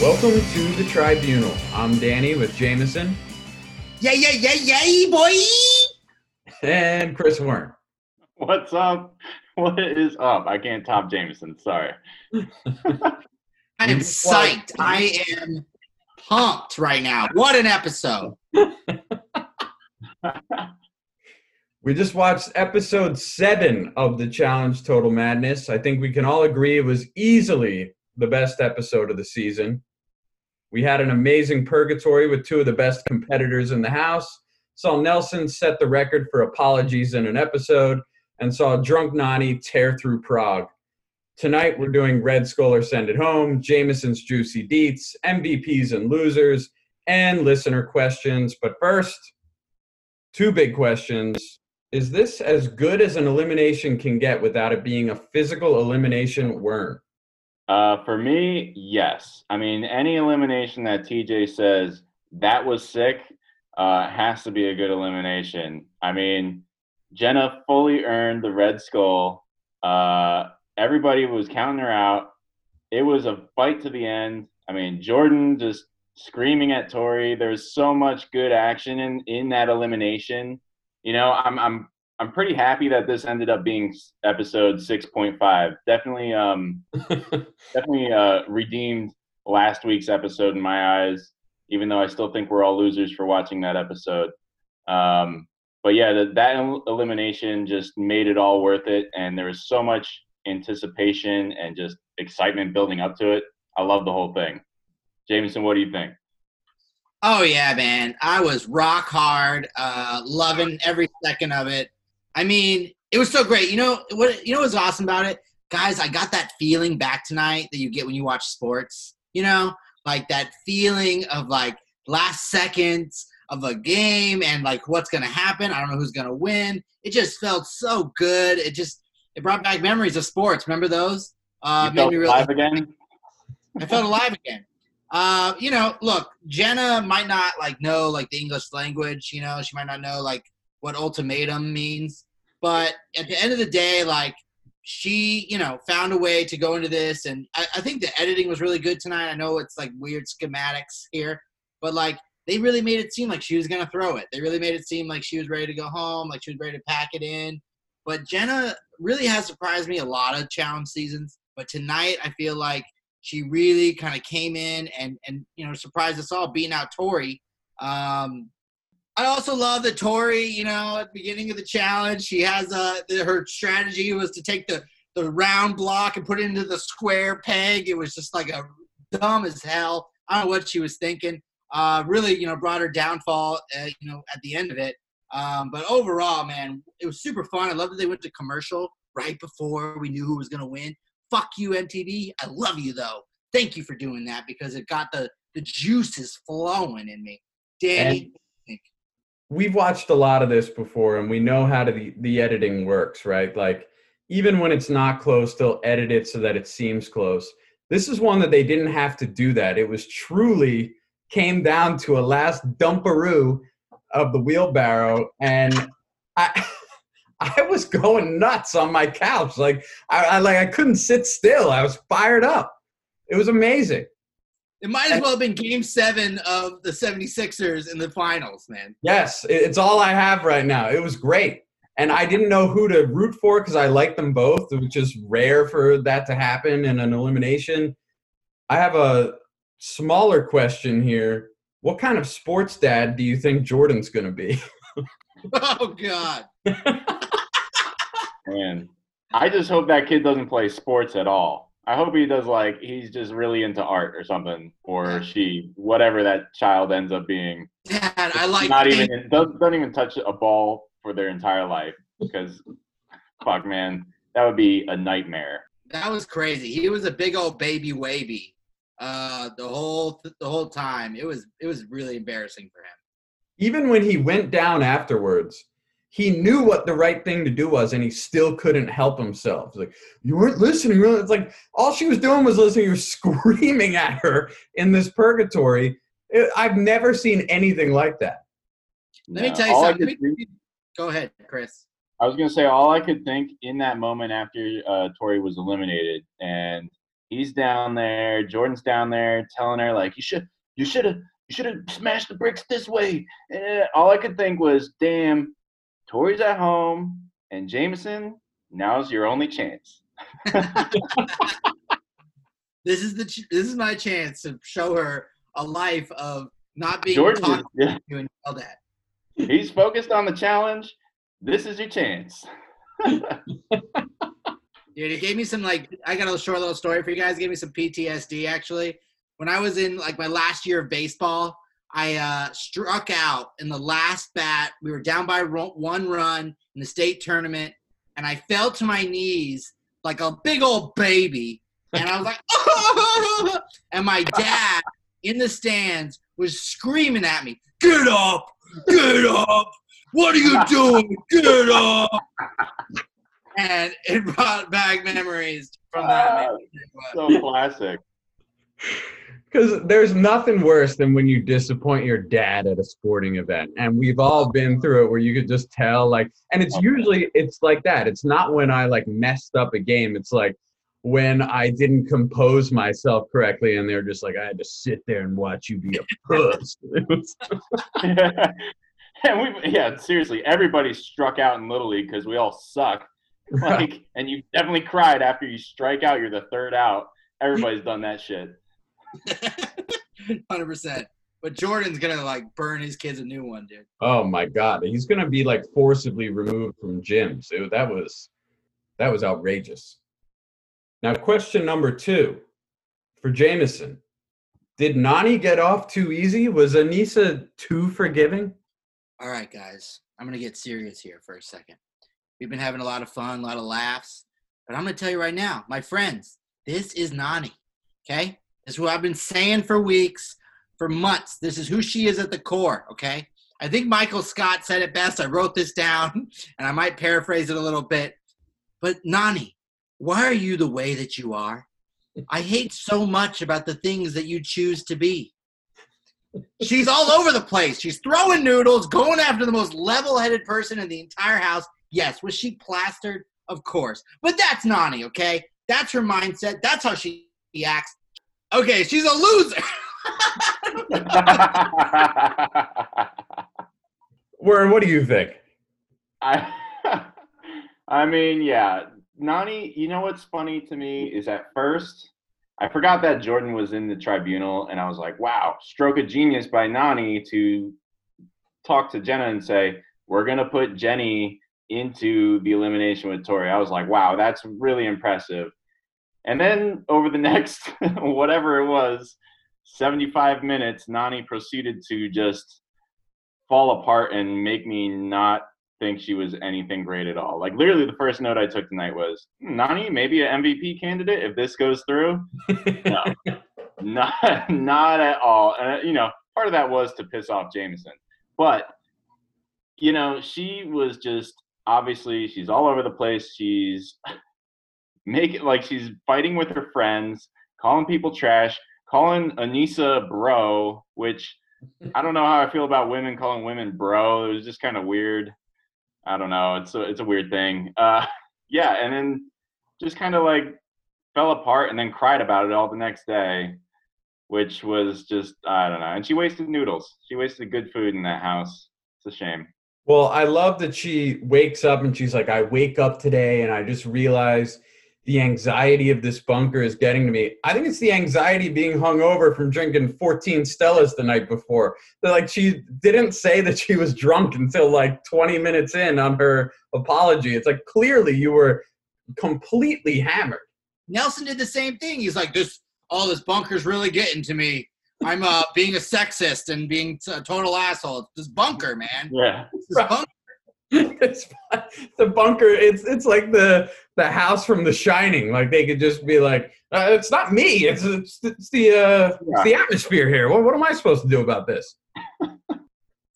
Welcome to the Tribunal. I'm Danny with Jameson Yeah, yeah, yeah, yeah, boy. and Chris Warren. What's up? What is up? I can't top Jameson. Sorry. I am psyched. I am pumped right now. What an episode. We just watched episode seven of the Challenge Total Madness. I think we can all agree it was easily the best episode of the season. We had an amazing purgatory with two of the best competitors in the house. Saw Nelson set the record for apologies in an episode, and saw Drunk Nany tear through Prague. Tonight we're doing Red Skull or Send It Home, Jameson's Juicy Deets, MVPs and losers, and listener questions. But first, two big questions. Is this as good as an elimination can get without it being a physical elimination worm? Uh, for me, yes. I mean, any elimination that TJ says that was sick uh, has to be a good elimination. I mean, Jenna fully earned the red skull. Uh, everybody was counting her out. It was a fight to the end. I mean, Jordan just screaming at Tori. There was so much good action in in that elimination. You know, I'm I'm I'm pretty happy that this ended up being episode 6.5. Definitely um definitely uh redeemed last week's episode in my eyes, even though I still think we're all losers for watching that episode. Um but yeah, the, that el- elimination just made it all worth it and there was so much anticipation and just excitement building up to it. I love the whole thing. Jameson, what do you think? Oh yeah, man. I was rock hard, uh, loving every second of it. I mean, it was so great. You know what? You know what's awesome about it, guys? I got that feeling back tonight that you get when you watch sports. You know, like that feeling of like last seconds of a game and like what's gonna happen. I don't know who's gonna win. It just felt so good. It just it brought back memories of sports. Remember those? Uh, you felt alive again? I felt alive again. Uh, you know, look, Jenna might not like know like the English language. You know, she might not know like what ultimatum means. But at the end of the day, like she, you know, found a way to go into this, and I, I think the editing was really good tonight. I know it's like weird schematics here, but like they really made it seem like she was gonna throw it. They really made it seem like she was ready to go home, like she was ready to pack it in. But Jenna really has surprised me a lot of challenge seasons. But tonight, I feel like she really kind of came in and and you know surprised us all, beating out Tori. Um, I also love that Tori, you know, at the beginning of the challenge, she has uh the, her strategy was to take the the round block and put it into the square peg. It was just like a dumb as hell. I don't know what she was thinking. Uh, really, you know, brought her downfall. Uh, you know, at the end of it. Um, but overall, man, it was super fun. I love that they went to commercial right before we knew who was gonna win. Fuck you, MTV. I love you though. Thank you for doing that because it got the the juices flowing in me. Danny, we've watched a lot of this before and we know how to the, the editing works right? Like even when it's not close they'll edit it so that it seems close. This is one that they didn't have to do that. It was truly came down to a last dumparoo of the wheelbarrow and i i was going nuts on my couch. Like I, I like i couldn't sit still. I was fired up. It was amazing it might as well have been game seven of the 76ers in the finals, man. Yes, it's all I have right now. It was great. And I didn't know who to root for because I like them both, which is rare for that to happen in an elimination. I have a smaller question here. What kind of sports dad do you think Jordan's going to be? Oh God. Man, I just hope that kid doesn't play sports at all. I hope he does like he's just really into art or something, or she, whatever that child ends up being. Dad, I like Not even doesn't, doesn't even touch a ball for their entire life because, fuck, man, that would be a nightmare. that was crazy. He was a big old baby wavy uh the whole the whole time. It was it was really embarrassing for him. Even when he went down afterwards, he knew what the right thing to do was and he still couldn't help himself. It's like, you weren't listening. It's like all she was doing was listening. You're screaming at her in this purgatory. It- I've never seen anything like that. Let me tell you All something. could Let me- think- Go ahead, Chris. I was gonna say all I could think in that moment after uh, Tori was eliminated, and He's down there. Jordan's down there telling her like, "You should, you should have, you should have smashed the bricks this way." And all I could think was, "Damn, Tori's at home, and Jameson, now's your only chance." this is the ch- this is my chance to show her a life of not being Jordan, talked is- yeah, to and yelled at. he's focused on the challenge. This is your chance. Dude, it gave me some like I got a short little story for you guys. It gave me some PTSD actually. When I was in like my last year of baseball, I uh, struck out in the last bat. We were down by one run in the state tournament, and I fell to my knees like a big old baby. And I was like, oh! and my dad in the stands was screaming at me, "Get up! Get up! What are you doing? Get up!" And it brought back memories from that. Man. so classic. Because there's nothing worse than when you disappoint your dad at a sporting event, and we've all been through it where you could just tell, like, and it's usually it's like that. It's not when I like messed up a game. It's like when I didn't compose myself correctly, and they're just like, I had to sit there and watch you be a puss. Was- and we, yeah, seriously, everybody struck out in Little League because we all suck. Like, and you definitely cried after you strike out. You're the third out. Everybody's done that shit. Hundred percent. But Jordan's gonna like burn his kids a new one, dude. oh my god, he's gonna be like forcibly removed from gyms. It- that was that was outrageous. Now, question number two for Jameson. Did Nany get off too easy? Was Aneesa too forgiving? All right, guys. I'm gonna get serious here for a second. We've been having a lot of fun, a lot of laughs, but I'm gonna tell you right now, my friends, this is Nany. Okay, is who I've been saying for weeks, for months. This is who she is at the core. Okay. I think Michael Scott said it best. I wrote this down, and I might paraphrase it a little bit. But Nany, why are you the way that you are? I hate so much about the things that you choose to be. She's all over the place. She's throwing noodles, going after the most level headed person in the entire house. Yes, was she plastered? Of course. But that's Nany, okay? That's her mindset. That's how she acts. Okay, she's a loser. Warren, what do you think? I, I mean, yeah, Nany. You know what's funny to me is at first I forgot that Jordan was in the tribunal, and I was like, "Wow, stroke of genius by Nany to talk to Jenna and say we're gonna put Jenny into the elimination with Tori." I was like, "Wow, that's really impressive." And then over the next whatever it was, 75 minutes, Nany proceeded to just fall apart and make me not think she was anything great at all. Like literally, the first note I took tonight was "Hmm, Nany, maybe an MVP candidate if this goes through. No, not not at all. And you know, part of that was to piss off Jameson, but you know, she was just obviously she's all over the place. She's making like she's fighting with her friends, calling people trash, calling Aneesa bro, which I don't know how I feel about women calling women bro. It was just kind of weird. I don't know. It's a it's a weird thing. Uh, yeah, and then just kind of like fell apart and then cried about it all the next day, which was just I don't know. And she wasted noodles. She wasted good food in that house. It's a shame. Well, I love that she wakes up and she's like, I wake up today and I just realized the anxiety of this bunker is getting to me. I think it's the anxiety being hung over from drinking 14 Stellas the night before. But like she didn't say that she was drunk until like 20 minutes in on her apology. It's like clearly you were completely hammered. Nelson did the same thing. He's like, this, all this bunker's really getting to me. I'm uh, being a sexist and being a total asshole. This bunker, man. Yeah. It's this bunker. it's the bunker. It's it's like the the house from The Shining. Like they could just be like, uh, it's not me. It's it's, it's the uh, it's the atmosphere here. What what am I supposed to do about this?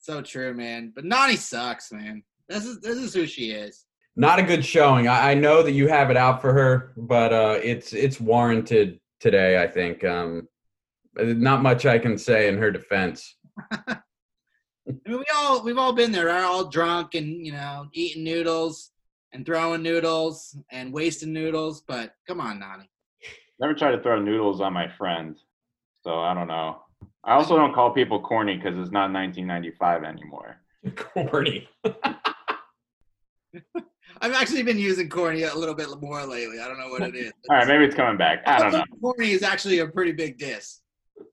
So true, man. But Nany sucks, man. This is this is who she is. Not a good showing. I, I know that you have it out for her, but uh, it's it's warranted today. I think. Um, not much I can say in her defense. I mean, we all we've all been there, right? All drunk and you know eating noodles and throwing noodles and wasting noodles. But come on, Nany. Never try to throw noodles on my friend. So I don't know. I also don't call people corny because it's not 1995 anymore. Corny. I've actually been using corny a little bit more lately. I don't know what it is. All right, maybe it's coming back. I don't know. Corny is actually a pretty big diss.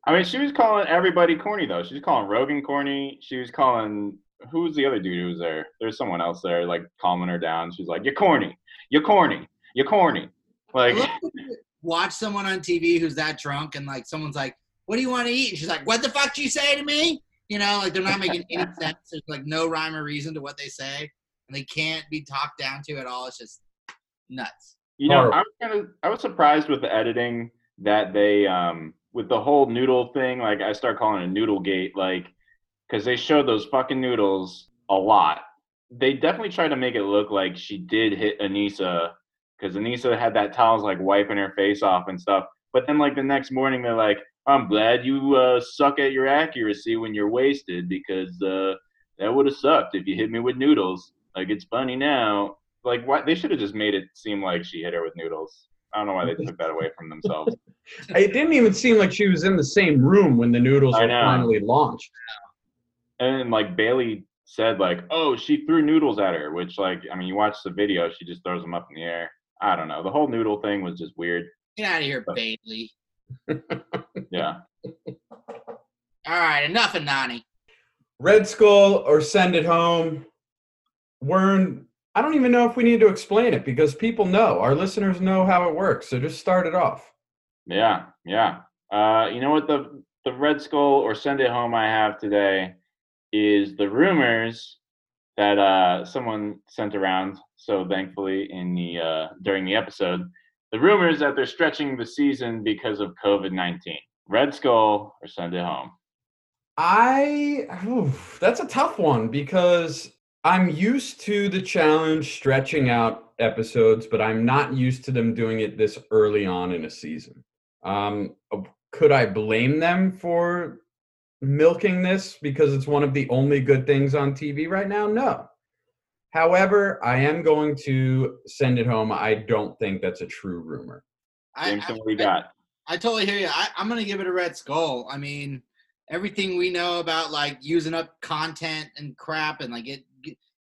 I mean, she was calling everybody corny though. She was calling Rogan corny. She was calling who's the other dude who was there? There's someone else there, like calming her down. She's like, "You're corny. You're corny. You're corny." Like, I love when you watch someone on TV who's that drunk and like someone's like, "What do you want to eat?" And she's like, "What the fuck do you say to me?" You know, like they're not making any sense. There's like no rhyme or reason to what they say, and they can't be talked down to at all. It's just nuts. you know, I was kind of I was surprised with the editing that they um with the whole noodle thing. Like, I start calling it noodle gate, like because they showed those fucking noodles a lot. They definitely tried to make it look like she did hit Aneesa because Aneesa had that towels like wiping her face off and stuff. But then like the next morning they're like, I'm glad you uh, suck at your accuracy when you're wasted because uh, that would have sucked if you hit me with noodles. Like it's funny now. Like what they should have just made it seem like she hit her with noodles. I don't know why they took that away from themselves. It didn't even seem like she was in the same room when the noodles were finally launched. And like Bayleigh said, like, oh, she threw noodles at her, which like I mean, you watch the video, she just throws them up in the air. I don't know. The whole noodle thing was just weird. Get out of here, Bayleigh. Yeah. All right, enough of Nany. Red Skull or send it home. We're I don't even know if we need to explain it because people know. Our listeners know how it works. So just start it off. Yeah, yeah. Uh, you know what the the Red Skull or Send It Home I have today is the rumors that uh, someone sent around. So thankfully, in the uh, during the episode, the rumors that they're stretching the season because of COVID nineteen. Red Skull or Send It Home. I oof, that's a tough one because I'm used to the challenge stretching out episodes, but I'm not used to them doing it this early on in a season. Um, could I blame them for milking this because it's one of the only good things on TV right now? No. However, I am going to send it home. I don't think that's a true rumor. I, Jameson, I, what do you got? I totally hear you. I, I'm gonna give it a red skull. I mean, everything we know about like using up content and crap and like get, get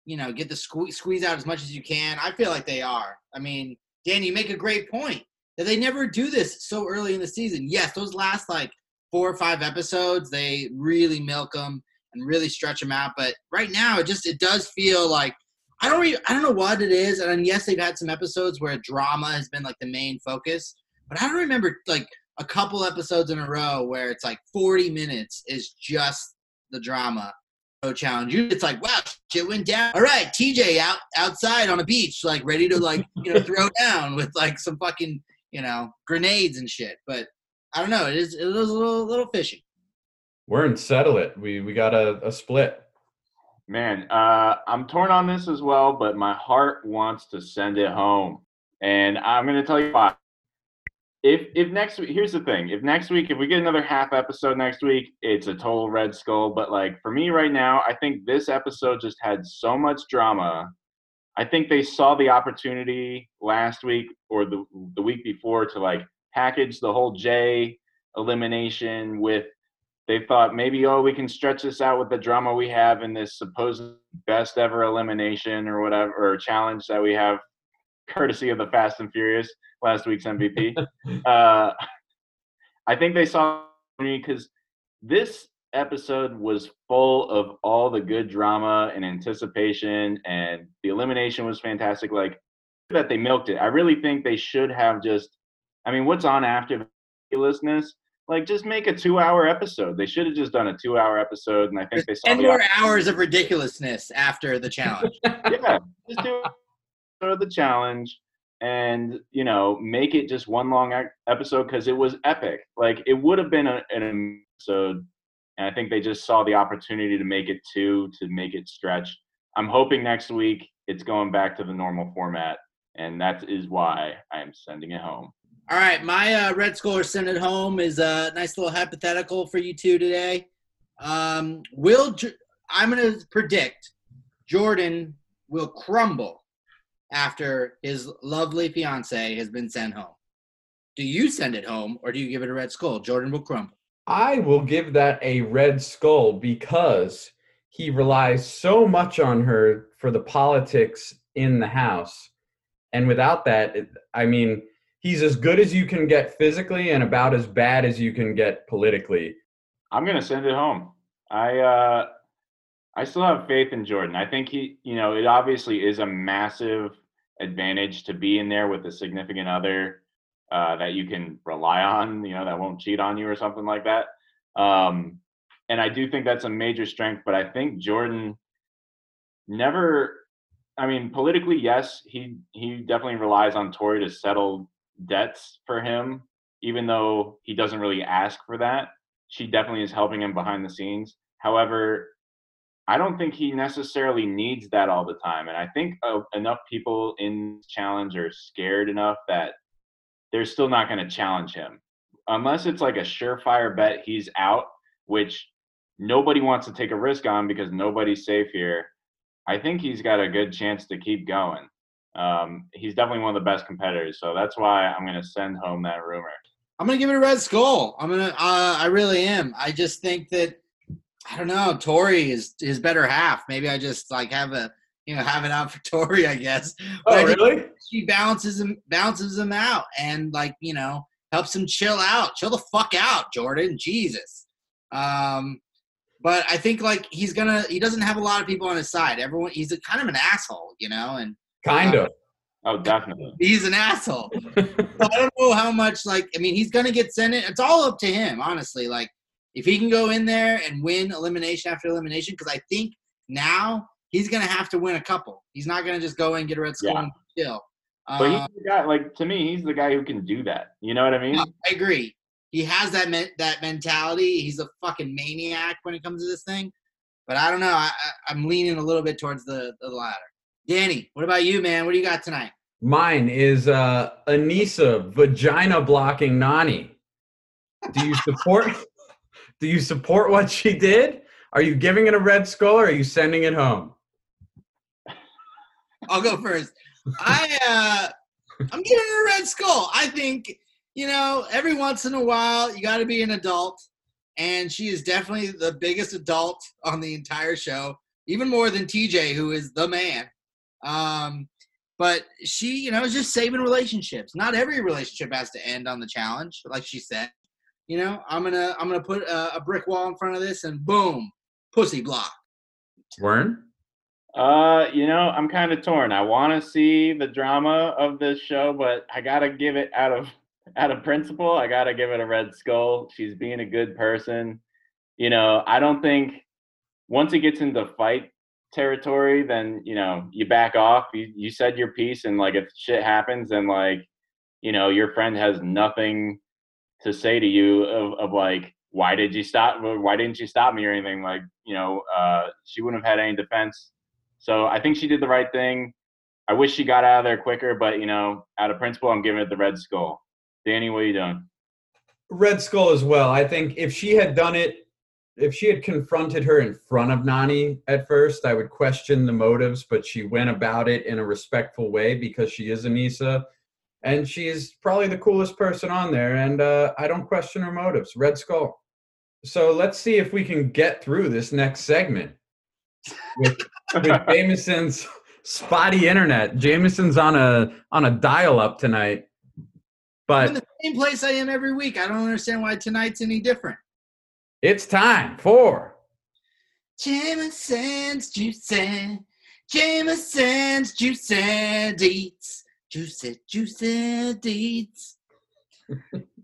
you know, get the squeeze squeeze out as much as you can. I feel like they are. I mean, Dan, you make a great point that they never do this so early in the season. Yes, those last like four or five episodes, they really milk them and really stretch them out. But right now, it just it does feel like I don't really, I don't know what it is. And yes, they've had some episodes where drama has been like the main focus, but I don't remember like a couple episodes in a row where it's like 40 minutes is just the drama. No challenge. Usually It's like, wow, shit went down. All right, TJ out outside on a beach, like ready to like you know throw down with like some fucking you know grenades and shit. But I don't know. It is it was a little little fishy. Warren, settle it. We we got a, a split. Man, uh, I'm torn on this as well, but my heart wants to send it home. And I'm going to tell you why. If, if next week, here's the thing if next week, if we get another half episode next week, it's a total Red Skull. But like for me right now, I think this episode just had so much drama. I think they saw the opportunity last week or the, the week before to like package the whole J elimination with they thought maybe oh we can stretch this out with the drama we have in this supposed best ever elimination or whatever or challenge that we have courtesy of the fast and furious last week's mvp uh, i think they saw me because this episode was full of all the good drama and anticipation and the elimination was fantastic like that they milked it. I really think they should have just i mean what's on after ridiculousness? Like just make a two hour episode. They should have just done a two hour episode, and I think they saw Ten more hours of ridiculousness after the challenge. yeah, just do of the challenge, and you know make it just one long episode because it was epic. Like it would have been a, an episode, and I think they just saw the opportunity to make it two to make it stretch. I'm hoping next week it's going back to the normal format, and that is why I am sending it home. All right, my uh, red score sent it home is a nice little hypothetical for you two today. Um, will I'm going to predict Jordan will crumble after his lovely fiance has been sent home. Do you send it home or do you give it a red skull? Jordan will crumble. I will give that a red skull because he relies so much on her for the politics in the house. And without that, it- I mean, he's as good as you can get physically and about as bad as you can get politically. I'm gonna send it home. I uh, I still have faith in Jordan. I think he, you know, it obviously is a massive advantage to be in there with a significant other uh, that you can rely on. You know, that won't cheat on you or something like that. Um, and I do think that's a major strength. But I think Jordan never. I mean, politically, yes, he he definitely relies on Tori to settle debts for him, even though he doesn't really ask for that she definitely is helping him behind the scenes. However, I don't think he necessarily needs that all the time. And I think uh, enough people in challenge are scared enough that they're still not going to challenge him. Unless it's like a surefire bet he's out, which nobody wants to take a risk on because nobody's safe here. I think he's got a good chance to keep going. Um, he's definitely one of the best competitors. So that's why I'm going to send home that rumor. I'm gonna give it a red skull. I'm gonna. Uh, I really am. I just think that I don't know. Tori is his better half. Maybe I just like have a you know have it out for Tori. I guess. But Oh, think really? She balances him, balances him out, and like you know helps him chill out. Chill the fuck out, Jordan. Jesus. Um, but I think like he's gonna. He doesn't have a lot of people on his side. Everyone. He's a, kind of an asshole, you know, and Kind of. Oh, definitely. he's an asshole. So I don't know how much like I mean he's gonna get sent in. It's all up to him, honestly. Like if he can go in there and win elimination after elimination, because I think now he's gonna have to win a couple. He's not gonna just go and get a red skull Yeah. and chill. But he's Uh, the guy. Like to me, he's the guy who can do that. You know what I mean? yeah, I agree. He has that men- that mentality. He's a fucking maniac when it comes to this thing. But I don't know. I, I, I'm leaning a little bit towards the, the latter. Danny, what about you, man? What do you got tonight? Mine is uh, Aneesa vagina blocking Nany. Do you support? Do you support what she did? Are you giving it a red skull or are you sending it home? I'll go first. I uh I'm giving it a red skull. I think, you know, every once in a while you gotta be an adult. And she is definitely the biggest adult on the entire show, even more than TJ, who is the man. Um, but she, you know, is just saving relationships. Not every relationship has to end on the challenge, like she said. You know, I'm gonna I'm gonna put a, a brick wall in front of this and boom, pussy block. Wern? Uh, you know, I'm kind of torn. I want to see the drama of this show, but I gotta give it out of out of principle. I gotta give it a red skull. She's being a good person. You know, I don't think once it gets into fight territory, then you know you back off. You you said your piece, and like if shit happens, then like you know your friend has nothing to say to you of, of like why did you stop why didn't you stop me or anything? Like you know uh, she wouldn't have had any defense. So i think she did the right thing. I wish she got out of there quicker but you know out of principle i'm giving it the red skull. Danny what are you doing? Red skull as well. I think if she had done it, if she had confronted her in front of Nany at first, I would question the motives, but she went about it in a respectful way because she is Aneesa. And she's probably the coolest person on there, and uh, I don't question her motives. Red Skull. So let's see if we can get through this next segment with, with Jameson's spotty internet. Jameson's on a on a dial up tonight, I'm but in the same place I am every week. I don't understand why tonight's any different. it's time for Jameson's juicy, Jameson's juicy deets, juicy, juicy deeds.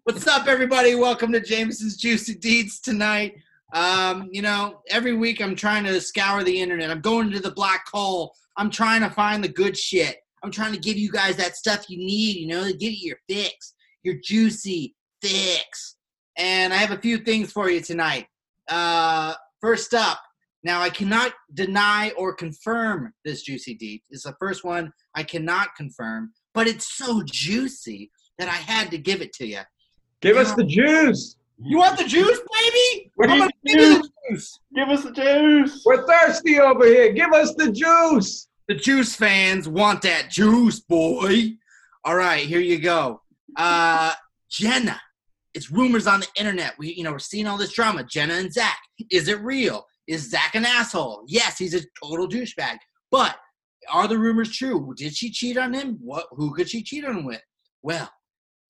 What's up, everybody? Welcome to Jameson's Juicy Deeds tonight. Um, you know, every week I'm trying to scour the internet. I'm going to the black hole. I'm trying to find the good shit. I'm trying to give you guys that stuff you need, you know, to give you your fix, your juicy fix. And I have a few things for you tonight. Uh, first up, now I cannot deny or confirm this juicy deed. It's the first one I cannot confirm, but it's so juicy that I had to give it to you. Give us the juice. You want the juice, baby? What do I'm gonna give you the juice. give us the juice We're thirsty over here. Give us the juice. The juice fans want that juice, boy. All right, here you go. Uh, Jenna. It's rumors on the internet. We, you know, we're seeing all this drama. Jenna and Zach. Is it real? Is Zach an asshole? Yes, he's a total douchebag. But are the rumors true? Did she cheat on him? What? Who could she cheat on with? Well,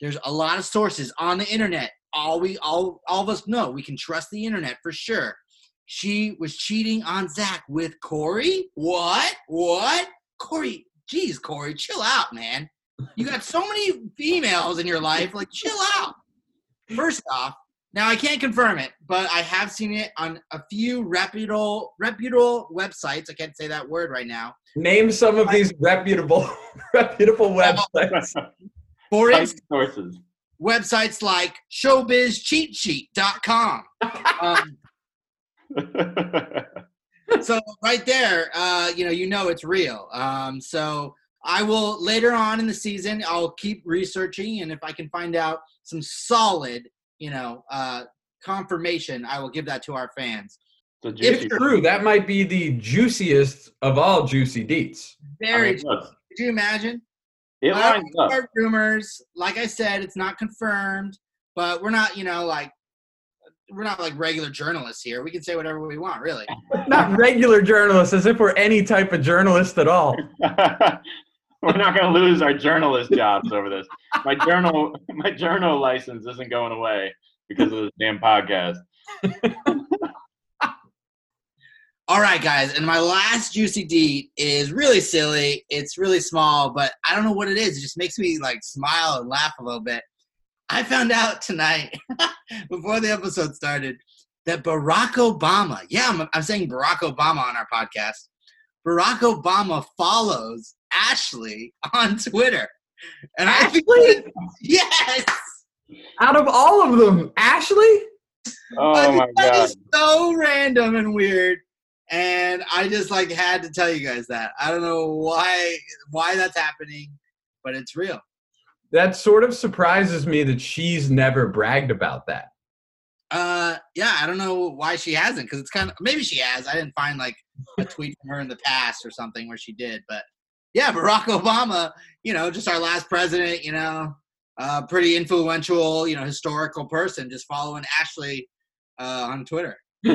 there's a lot of sources on the internet. All we, all, all of us know. We can trust the internet for sure. She was cheating on Zach with Cory. What? What? Cory? Geez, Cory, chill out, man. You got so many females in your life. Like, chill out. First off, now I can't confirm it, but I have seen it on a few reputable reputable websites. I can't say that word right now. Name some of these reputable reputable websites. For instance, sources. websites like showbizcheatsheet.com. Um, so right there, uh, you know, you know it's real. Um, so I will later on in the season, I'll keep researching, and if I can find out some solid, you know, uh, confirmation, I will give that to our fans. So If juicy. true, that might be the juiciest of all juicy deets. I Very. mean, look, could you imagine? it I lines up. heard rumors. Like I said, it's not confirmed, but we're not, you know, like we're not like regular journalists here. We can say whatever we want, really. Not regular journalists, as if we're any type of journalist at all. We're not going to lose our journalist jobs over this. My journal, my journal license isn't going away because of this damn podcast. All right, guys, and my last juicy deed is really silly. It's really small, but I don't know what it is. It just makes me like smile and laugh a little bit. I found out tonight before the episode started that Barack Obama, yeah, I'm, I'm saying Barack Obama on our podcast. Barack Obama follows Ashley on Twitter. And I think Ashley? yes. Out of all of them, Ashley? Oh my that god! is so random and weird. And I just like had to tell you guys that. I don't know why why that's happening, but it's real. That sort of surprises me that she's never bragged about that. Uh yeah, I don't know why she hasn't because it's kind of maybe she has. I didn't find like a tweet from her in the past or something where she did, but yeah, Barack Obama, you know, just our last president, you know, uh, pretty influential, you know, historical person, just following Ashley uh, on Twitter.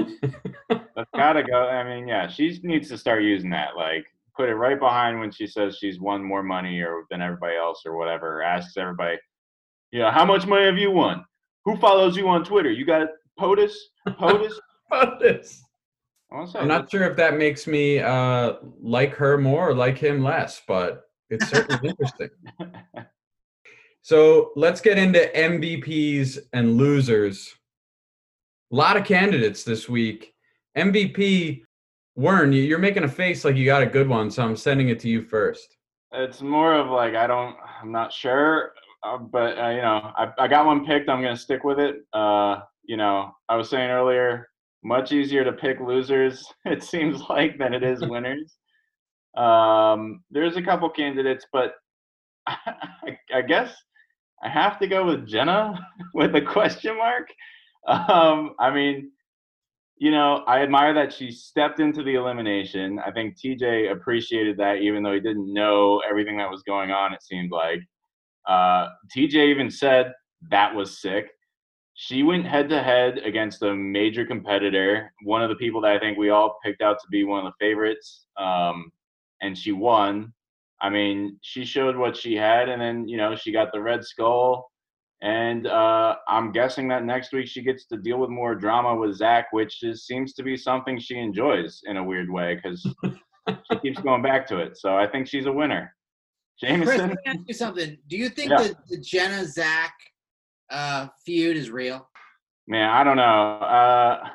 That's gotta go. I mean, yeah, she needs to start using that. Like, put it right behind when she says she's won more money or than everybody else or whatever. Asks everybody, you know, how much money have you won? Who follows you on Twitter? You got POTUS? POTUS? POTUS. I want to say, I'm not sure if that makes me uh, like her more or like him less, but it's certainly interesting. So let's get into MVPs and losers. A lot of candidates this week. MVP, Wern, you- you're making a face like you got a good one, so I'm sending it to you first. It's more of like I don't. I'm not sure, uh, but uh, you know, I, I got one picked. I'm gonna stick with it. Uh, you know, I was saying earlier, much easier to pick losers. It seems like than it is winners. Um, there's a couple candidates, but I, I guess I have to go with Jenna with a question mark. Um, I mean, you know, I admire that she stepped into the elimination. I think TJ appreciated that, even though he didn't know everything that was going on. It seemed like uh, TJ even said that was sick. She went head to head against a major competitor, one of the people that I think we all picked out to be one of the favorites, um, and she won. I mean, she showed what she had, and then you know she got the red skull. And uh, I'm guessing that next week she gets to deal with more drama with Zach, which is, seems to be something she enjoys in a weird way because she keeps going back to it. So I think she's a winner. Chris, let me ask you something. Do you think Yeah. that the Jenna Zach uh, feud is real? man, I don't know. Uh,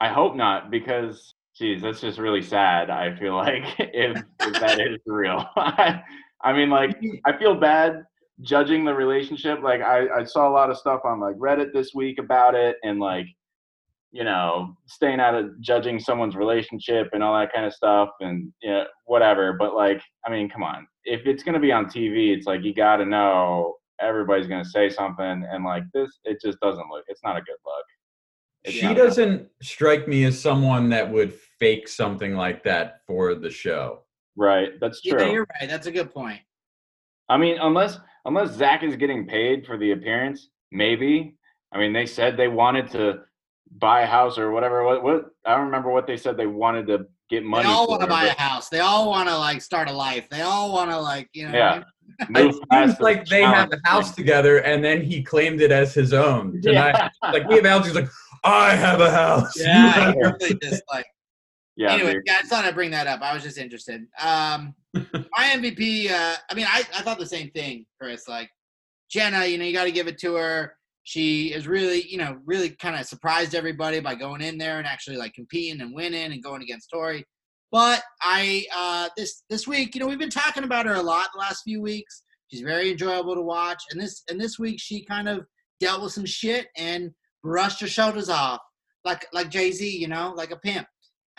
I hope not because, geez, that's just really sad. I feel like if, if that is real. I mean, like, I feel bad judging the relationship. Like, I, I saw a lot of stuff on like Reddit this week about it, and like, you know, staying out of judging someone's relationship and all that kind of stuff, and yeah, you know, whatever. But like, I mean, come on. If it's gonna be on TV, it's like you got to know everybody's gonna say something, and like this, it just doesn't look. It's not a good look. It's She doesn't strike me as someone that would fake something like that for the show. Right. That's true. Yeah, you're right. That's a good point. I mean, unless unless Zach is getting paid for the appearance, maybe. I mean, they said they wanted to buy a house or whatever. What, what I don't remember what they said they wanted to get money. They all want to buy a house. They all want to like start a life. They all want to like you know. Yeah. It move past seems the like they have a house together, and then he claimed it as his own. Tonight, Yeah. like we have a house. He's like, I have a house. Yeah, he really just like. Yeah, anyway, dude. yeah, I thought I'd bring that up. I was just interested. Um, my MVP. Uh, I mean, I, I thought the same thing, Chris. Like Jenna, you know, you got to give it to her. She is really, you know, really kind of surprised everybody by going in there and actually like competing and winning and going against Tori. But I uh, this this week, you know, we've been talking about her a lot the last few weeks. She's very enjoyable to watch, and this and this week she kind of dealt with some shit and brushed her shoulders off like like Jay Z, you know, like a pimp.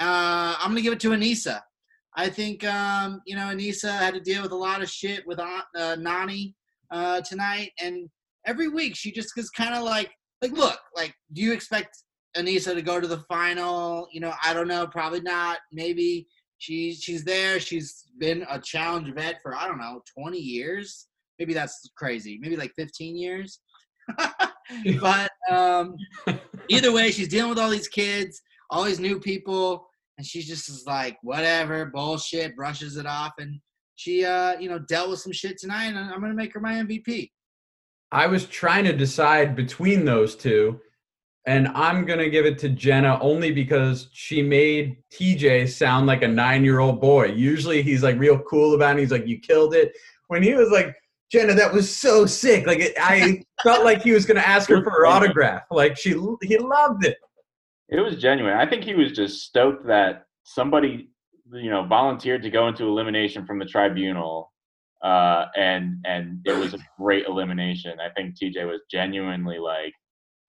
Uh, I'm gonna give it to Aneesa. I think um, you know Aneesa had to deal with a lot of shit with Aunt, uh, Nany uh, tonight, and every week she just is kind of like like look like do you expect Aneesa to go to the final? You know, I don't know, probably not. Maybe she's she's there. She's been a challenge vet for I don't know 20 years. Maybe that's crazy. Maybe like 15 years. but um, either way, she's dealing with all these kids, all these new people, and she just is like, whatever, bullshit, brushes it off, and she, uh, you know, dealt with some shit tonight, and I'm gonna make her my MVP. I was trying to decide between those two, and I'm gonna give it to Jenna only because she made TJ sound like a nine-year-old boy. Usually he's like real cool about it. He's like, "You killed it." When he was like, "Jenna, that was so sick," like it, I felt like he was gonna ask her for her autograph. Like she, he loved it. It was genuine. I think he was just stoked that somebody, you know, volunteered to go into elimination from the tribunal, uh, and and it was a great elimination. I think TJ was genuinely like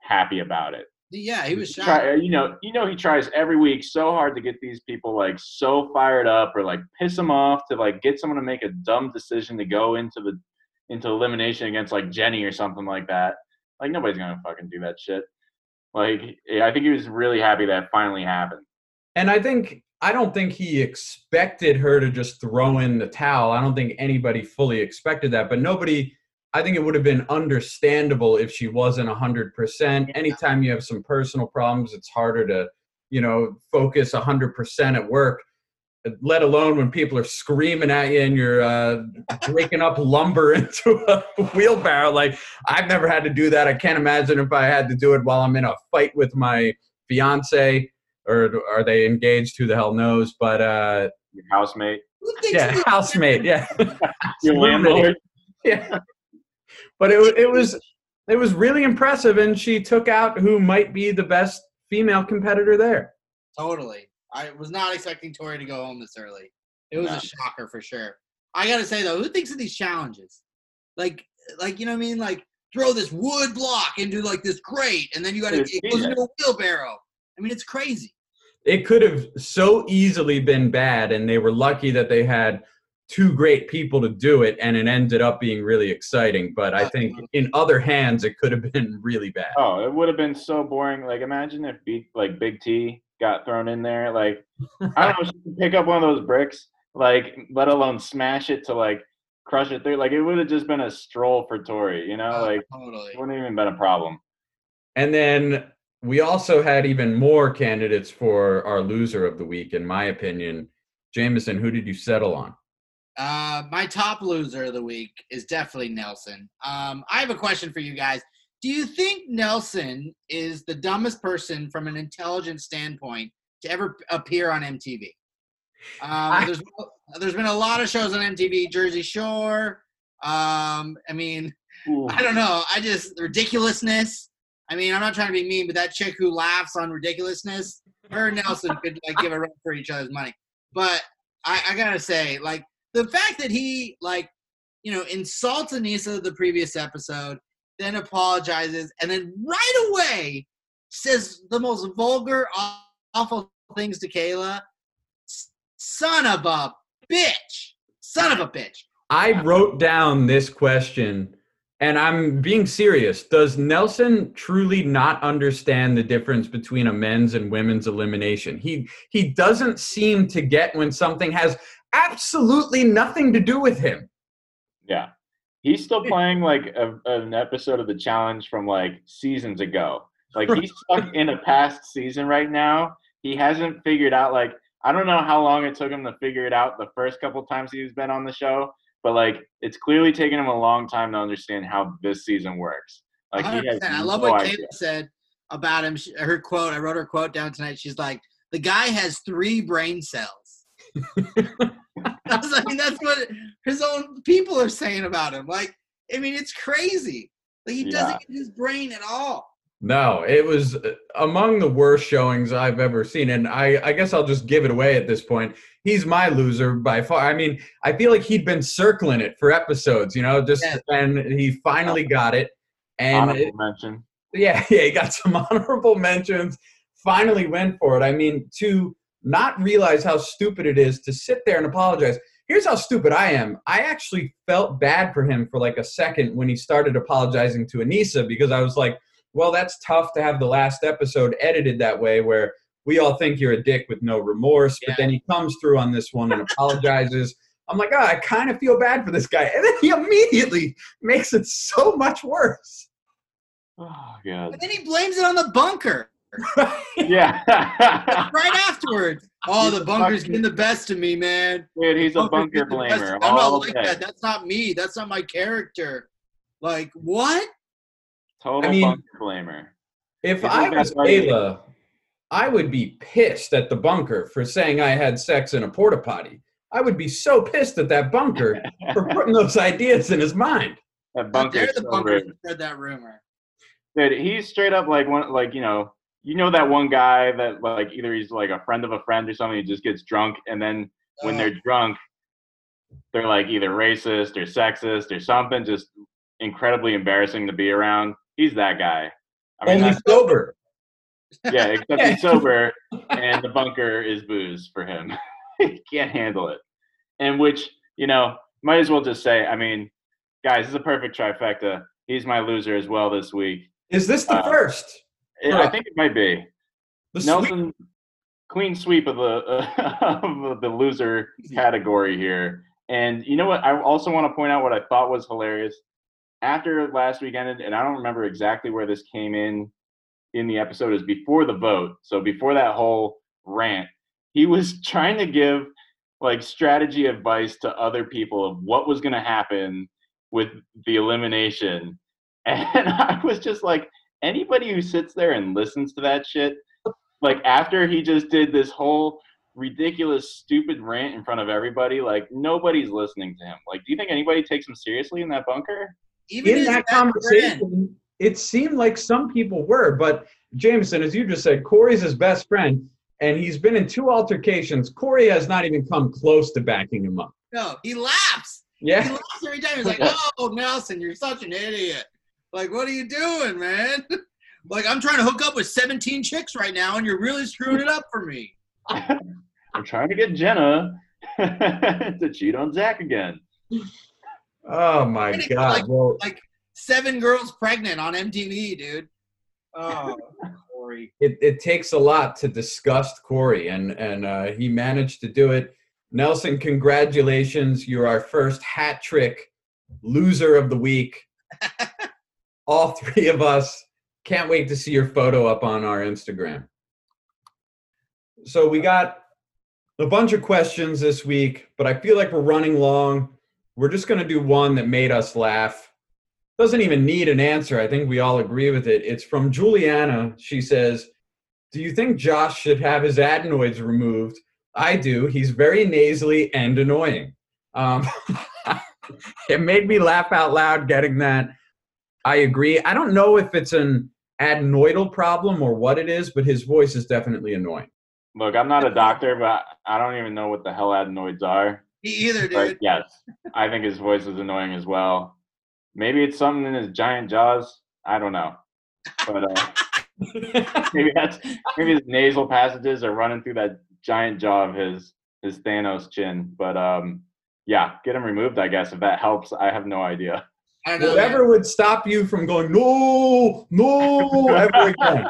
happy about it. Yeah, he was shocked. Try, you know, you know, he tries every week so hard to get these people like so fired up or like piss them off to like get someone to make a dumb decision to go into the into elimination against like Jenny or something like that. Like nobody's gonna fucking do that shit. Like eh, I think he was really happy that finally happened. And I think I don't think he expected her to just throw in the towel. I don't think anybody fully expected that, but nobody I think it would have been understandable if she wasn't 100%. Anytime you have some personal problems, it's harder to, you know, focus 100% at work, let alone when people are screaming at you and you're uh, breaking up lumber into a wheelbarrow. Like, I've never had to do that. I can't imagine if I had to do it while I'm in a fight with my fiance or are they engaged? Who the hell knows? But uh, Your housemate, yeah, housemate, yeah, your landlord. yeah. But it it was it was really impressive, and she took out who might be the best female competitor there. Totally. I was not expecting Tori to go home this early. It was No. a shocker for sure. I gotta say though, who thinks of these challenges? Like, like you know what I mean? Like, throw this wood block into like this crate, and then you gotta it goes into a wheelbarrow. I mean, it's crazy. It could have so easily been bad, and they were lucky that they had two great people to do it, and it ended up being really exciting. But I think in other hands, it could have been really bad. Oh, it would have been so boring. Like imagine if Big like Big T got thrown in there. Like I don't know, she could pick up one of those bricks, like let alone smash it to like crush it through. Like it would have just been a stroll for Tori, you know? Uh, Like totally. it wouldn't even been a problem. And then we also had even more candidates for our loser of the week, in my opinion. Jameson, who did you settle on? Uh, my top loser of the week is definitely Nelson. Um, I have a question for you guys. Do you think Nelson is the dumbest person from an intelligence standpoint to ever appear on MTV? Um, I- there's there's been a lot of shows on MTV, Jersey Shore. Um, I mean, Ooh. I don't know. I just ridiculousness. I mean, I'm not trying to be mean, but that chick who laughs on ridiculousness, her and Nelson could like give a run for each other's money. But I, I gotta say, like the fact that he like, you know, insults Aneesa the previous episode, then apologizes, and then right away says the most vulgar, awful things to Kayla. Son of a bitch! Son of a bitch! I wrote down this question, and I'm being serious. Does Nelson truly not understand the difference between a men's and women's elimination? He he doesn't seem to get when something has absolutely nothing to do with him. Yeah. He's still playing like a, an episode of the challenge from like seasons ago. Like he's stuck in a past season right now. He hasn't figured out like I don't know how long it took him to figure it out the first couple times he's been on the show, but like it's clearly taken him a long time to understand how this season works. Like he has 100%. I love no what idea. Kayla said about him. She, her quote, I wrote her quote down tonight. She's like, the guy has three brain cells. I was like, that's what his own people are saying about him. Like, I mean, it's crazy. Like, he doesn't get his brain at all. No, it was uh, among the worst showings I've ever seen. And I, I guess I'll just give it away at this point. He's my loser by far. I mean, I feel like he'd been circling it for episodes, you know, just Yes. and he finally got it. And Honorable it- mention. yeah, yeah, he got some honorable mentions. Finally went for it. I mean, to not realize how stupid it is to sit there and apologize. Here's how stupid I am. I actually felt bad for him for like a second when he started apologizing to Aneesa because I was like, well, that's tough to have the last episode edited that way where we all think you're a dick with no remorse, but then he comes through on this one and apologizes. I'm like, oh, I kind of feel bad for this guy. And then he immediately makes it so much worse. Oh god. But then he blames it on the bunker Yeah. right afterwards. Oh, He's the bunker's fucking- getting the best of me, man. Dude, he's a bunker getting the best blamer. I'm not like day. that. That's not me. That's not my character. Like, what? Total I mean- bunker blamer. If I was funny? Ayla, I would be pissed at the bunker for saying I had sex in a porta potty. I would be so pissed at that bunker for putting those ideas in his mind. That But bunker. they're the so bunkers spread that rumor. Dude, he's straight up like one, like you know, you know that one guy that like either he's like a friend of a friend or something. He just gets drunk, and then when they're drunk, they're like either racist or sexist or something, just incredibly embarrassing to be around. He's that guy. I mean, Only that's, sober. yeah, except he's sober, and the bunker is booze for him. he can't handle it, and which you know might as well just say. I mean, guys, this is a perfect trifecta. He's my loser as well this week. Is this the Uh, first? I think it might be. The sweep? Nelson, clean sweep of the of the loser category here. And you know what? I also want to point out what I thought was hilarious. After last week ended, and I don't remember exactly where this came in in the episode, is before the vote. So before that whole rant, he was trying to give like strategy advice to other people of what was going to happen with the elimination. And I was just like, anybody who sits there and listens to that shit, like after he just did this whole ridiculous, stupid rant in front of everybody, like nobody's listening to him. Like, do you think anybody takes him seriously in that bunker? Even in his that best friend. conversation, it seemed like some people were, but Jameson, as you just said, Cory's his best friend, and he's been in two altercations. Cory has not even come close to backing him up. No, he laughs. Yeah. He Yeah, laughs every time. He's like, "Oh, Nelson, you're such an idiot. Like, what are you doing, man? like, I'm trying to hook up with 17 chicks right now, and you're really screwing it up for me." I'm trying to get Jenna to cheat on Zach again. Oh my God! like- well, Seven girls pregnant on MTV, dude. Oh, Cory. it, it takes a lot to disgust Cory, and and uh, he managed to do it. Nelson, congratulations! You're our first hat trick loser of the week. All three of us can't wait to see your photo up on our Instagram. So we got a bunch of questions this week, but I feel like we're running long. We're just going to do one that made us laugh. Doesn't even need an answer. I think we all agree with it. It's from Juliana. She says, Do you think Josh should have his adenoids removed? I do. He's very nasally and annoying. Um, it made me laugh out loud getting that. I agree. I don't know if it's an adenoidal problem or what it is, but his voice is definitely annoying. Look, I'm not a doctor, but I don't even know what the hell adenoids are. Me either, But dude. yes, I think his voice is annoying as well. Maybe it's something in his giant jaws. I don't know. But uh, maybe that's maybe his nasal passages are running through that giant jaw of his his Thanos chin. But um, yeah, get him removed. I guess if that helps. I have no idea. I don't know. Whatever man. would stop you from going, no, no, ever again.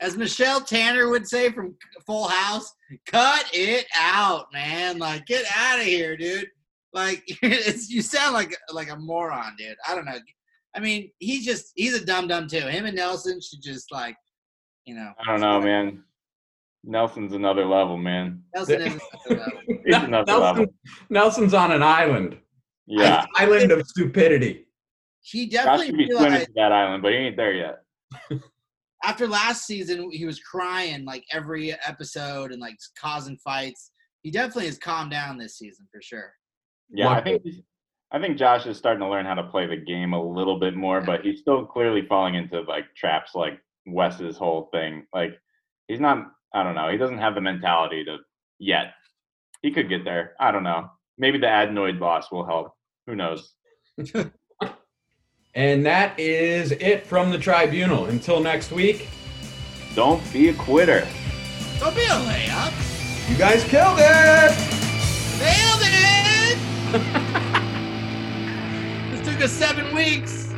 As Michelle Tanner would say from Full House, cut it out, man. Like, get out of here, dude. Like it's you sound like like a moron, dude. I don't know. I mean, he's just he's a dumb dumb too. Him and Nelson should just like, you know. I don't know, man. Nelson's another level, man. Nelson is another level. He's another level. Nelson, Nelson's on an island. Yeah. An island of stupidity. He Josh definitely should be swimming realized to that island, but he ain't there yet. after last season he was crying like every episode and like causing fights. He definitely has calmed down this season for sure. Yeah, I think I think Josh is starting to learn how to play the game a little bit more, but he's still clearly falling into like traps like Wes's whole thing. Like he's not I don't know, he doesn't have the mentality to yet. He could get there. I don't know. Maybe the adenoid loss will help. Who knows? And that is it from the tribunal. Until next week, Don't be a quitter. Don't be a layup. you guys killed it! Nailed it! this took us seven weeks.